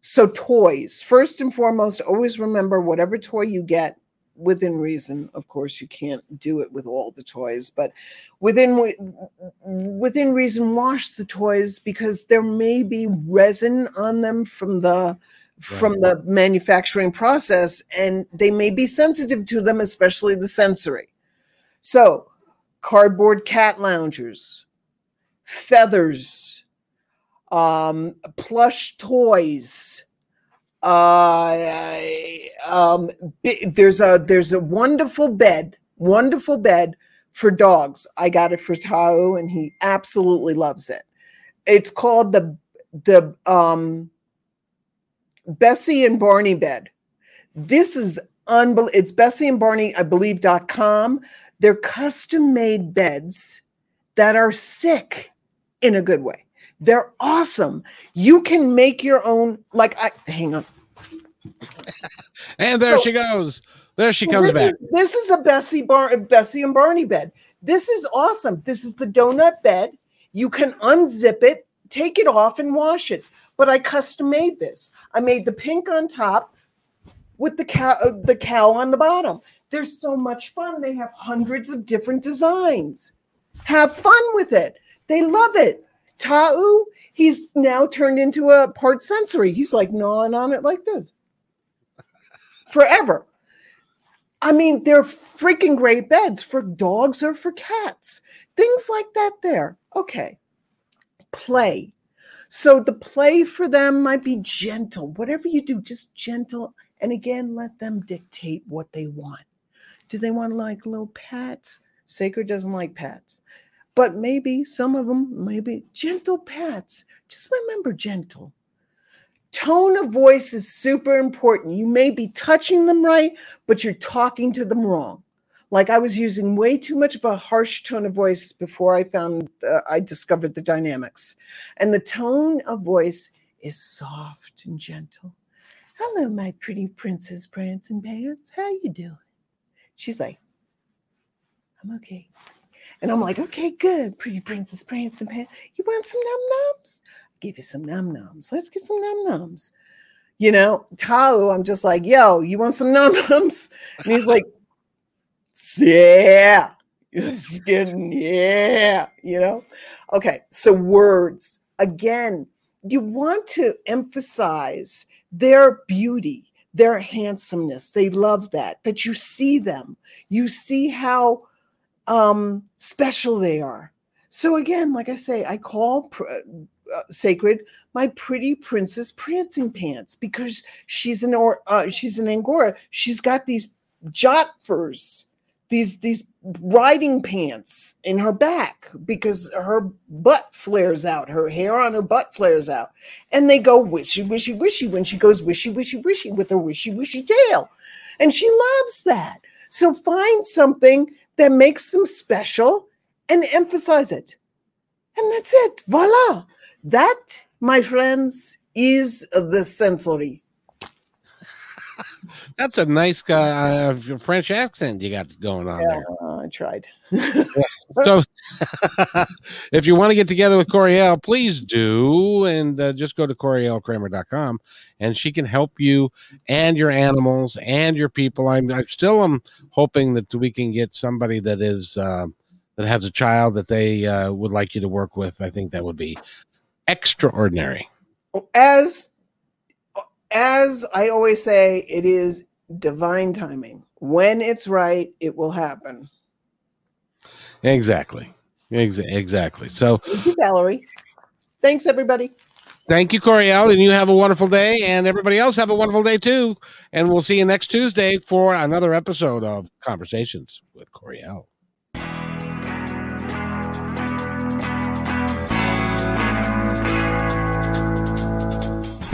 So, toys, first and foremost, always remember whatever toy you get within reason. Of course, you can't do it with all the toys, but within within reason, wash the toys because there may be resin on them from the from right. the manufacturing process, and they may be sensitive to them, especially the sensory. So, cardboard cat loungers, feathers, um, plush toys. Uh, um, there's a there's a wonderful bed, wonderful bed for dogs. I got it for Tau, and he absolutely loves it. It's called the the um, Bessie and Barney bed. This is unbelievable. It's Bessie and Barney, I believe, dot com. They're custom made beds that are sick in a good way. They're awesome. You can make your own, like, I hang on. and there so, she goes. There she comes this back. Is, this is a Bessie Bar- Bessie and Barney bed. This is awesome. This is the donut bed. You can unzip it, take it off, and wash it. But I custom made this. I made the pink on top with the cow, uh, the cow on the bottom. They're so much fun. They have hundreds of different designs. Have fun with it. They love it. Tau, he's now turned into a part sensory. He's like gnawing on it like this forever. I mean, they're freaking great beds for dogs or for cats. Things like that there. Okay. Play. So the play for them might be gentle. Whatever you do, just gentle. And again, let them dictate what they want. Do they want like little pats? Sacred doesn't like pats but maybe some of them, maybe gentle pats. Just remember gentle. Tone of voice is super important. You may be touching them right, but you're talking to them wrong. Like I was using way too much of a harsh tone of voice before I found, uh, I discovered the dynamics. And the tone of voice is soft and gentle. Hello, my pretty princess Prancing Pants. How you doing? She's like, I'm okay. And I'm like, okay, good. Pretty princess prancing pants. You want some num nums? Give you some num nums. Let's get some num nums. You know, Tau, I'm just like, yo, you want some num nums? And he's like, yeah, getting, yeah, you know. Okay, so words again, you want to emphasize their beauty, their handsomeness. They love that, that you see them. You see how um, special they are. So again, like I say, I call pr- uh, sacred my pretty princess prancing pants because she's an or uh, she's an angora. She's got these jot furs, these these riding pants in her back because her butt flares out, her hair on her butt flares out, and they go wishy wishy wishy when she goes wishy wishy wishy with her wishy wishy tail, and she loves that. So find something that makes them special and emphasize it. And that's it. Voila. That, my friends, is the sensory. That's a nice uh, French accent you got going on yeah, there. Uh, I tried. so, if you want to get together with Coriel, please do. And uh, just go to CorielKramer.com and she can help you and your animals and your people. I'm, I still am hoping that we can get somebody that is. Uh, that has a child that they uh, would like you to work with, I think that would be extraordinary. as as I always say, it is divine timing. When it's right, it will happen. Exactly. Ex- exactly. So, Thank you, Valerie. Thanks, everybody. thank you, Coriel, and you have a wonderful day, and everybody else have a wonderful day too. And we'll see you next Tuesday for another episode of Conversations with Coriel.